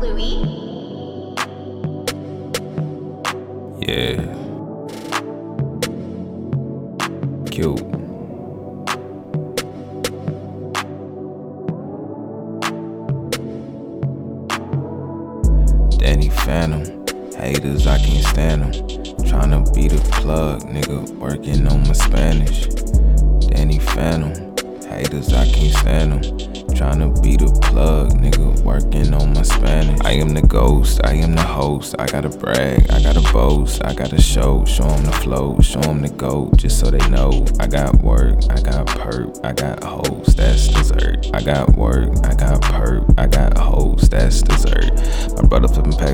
Louis? Yeah. Cute. Haters, I can't stand them. Tryna be the plug, nigga, working on my Spanish. Danny Phantom. Haters, I can't stand them. Tryna be the plug, nigga, working on my Spanish. I am the ghost, I am the host. I gotta brag, I gotta boast, I gotta show, show them the flow, show them the go, just so they know. I got work, I got perp, I got hoes, that's dessert. I got work, I got perp, I got hoes,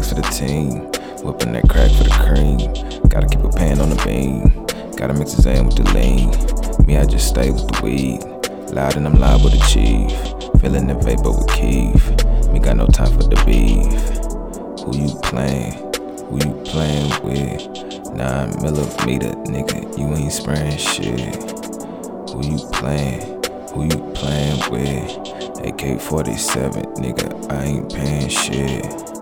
packs for the team, whipping that crack for the cream. Gotta keep a pan on the beam, gotta mix his in with the lean. Me, I just stay with the weed. Loud and I'm liable to chief. Feeling the vapor with Keith. Me got no time for the beef. Who you playing? Who you playing with? Nine millimeter, nigga, you ain't spraying shit. Who you playing? Who you playing with? AK 47, nigga, I ain't paying shit.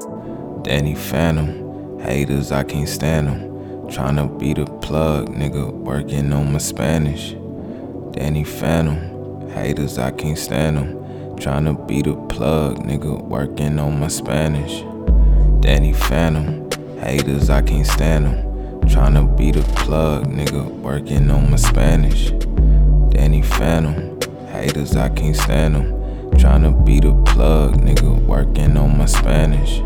Danny Phantom, haters, I can't stand them. Tryna be the plug, nigga, working on my Spanish. Danny Phantom. Haters, I can't stand them. Tryna be the plug, nigga, working on my Spanish. Danny Phantom. Haters, I can't stand them. Tryna be the plug, nigga, working on my Spanish. Danny Phantom. Haters, I can't stand them. Tryna be the plug, nigga, working on my Spanish.